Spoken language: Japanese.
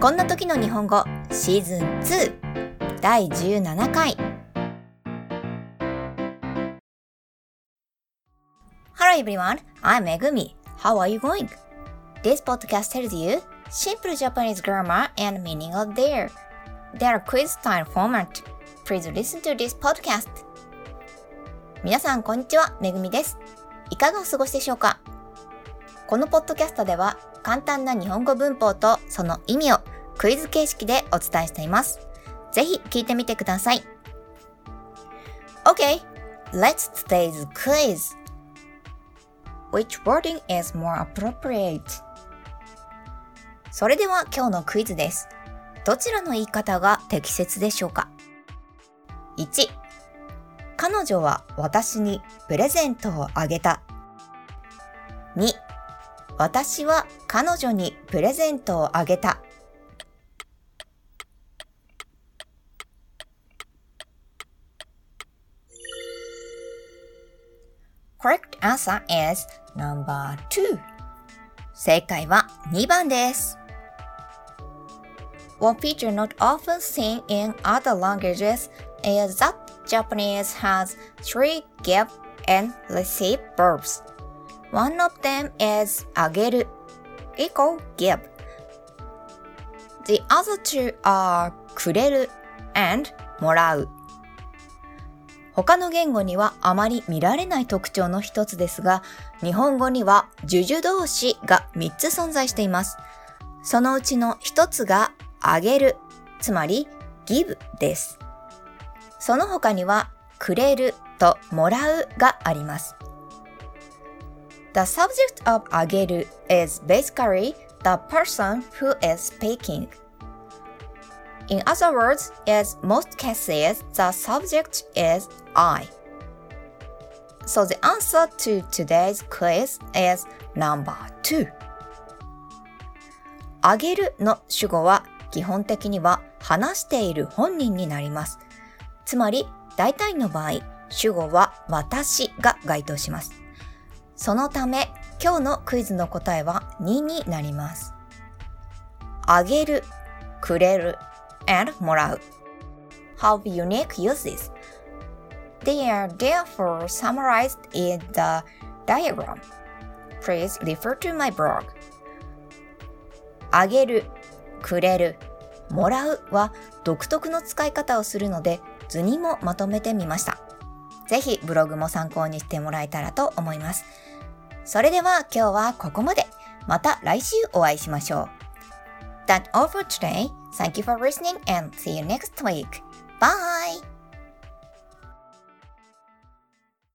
こんな時の日本語シーズン2第17回 Hello everyone, I'm Megumi. How are you going? This podcast tells you simple Japanese grammar and meaning of there. There are quiz style format. Please listen to this podcast. 皆さんこんにちは、めぐみです。いかがお過ごしでしょうかこのポッドキャストでは簡単な日本語文法とその意味をクイズ形式でお伝えしています。ぜひ聞いてみてください。Okay, let's today's quiz. Which wording is more appropriate? それでは今日のクイズです。どちらの言い方が適切でしょうか ?1 彼女は私にプレゼントをあげた。私は彼女にプレゼントをあげた。Correct answer is number two. 正解は2番です。One feature not often seen in other languages is that Japanese has three give and receive verbs. One of them is あげる equal give. The other two are くれる and もらう。他の言語にはあまり見られない特徴の一つですが、日本語には受々動詞が3つ存在しています。そのうちの一つがあげる、つまり give です。その他にはくれるともらうがあります。The subject of あげる is basically the person who is speaking. In other words, in most cases, the subject is I. So the answer to today's quiz is number two. あげるの主語は基本的には話している本人になります。つまり大体の場合、主語は私が該当します。そのため今日のクイズの答えは2になります。あげる、くれる and もらう。Have unique uses. They are therefore summarized in the diagram. Please refer to my blog. あげる、くれる、もらうは独特の使い方をするので図にもまとめてみました。ぜひブログも参考にしてもらえたらと思います。それでは今日はここまで。また来週お会いしましょう。That's all for today. Thank you for listening and see you next week. Bye!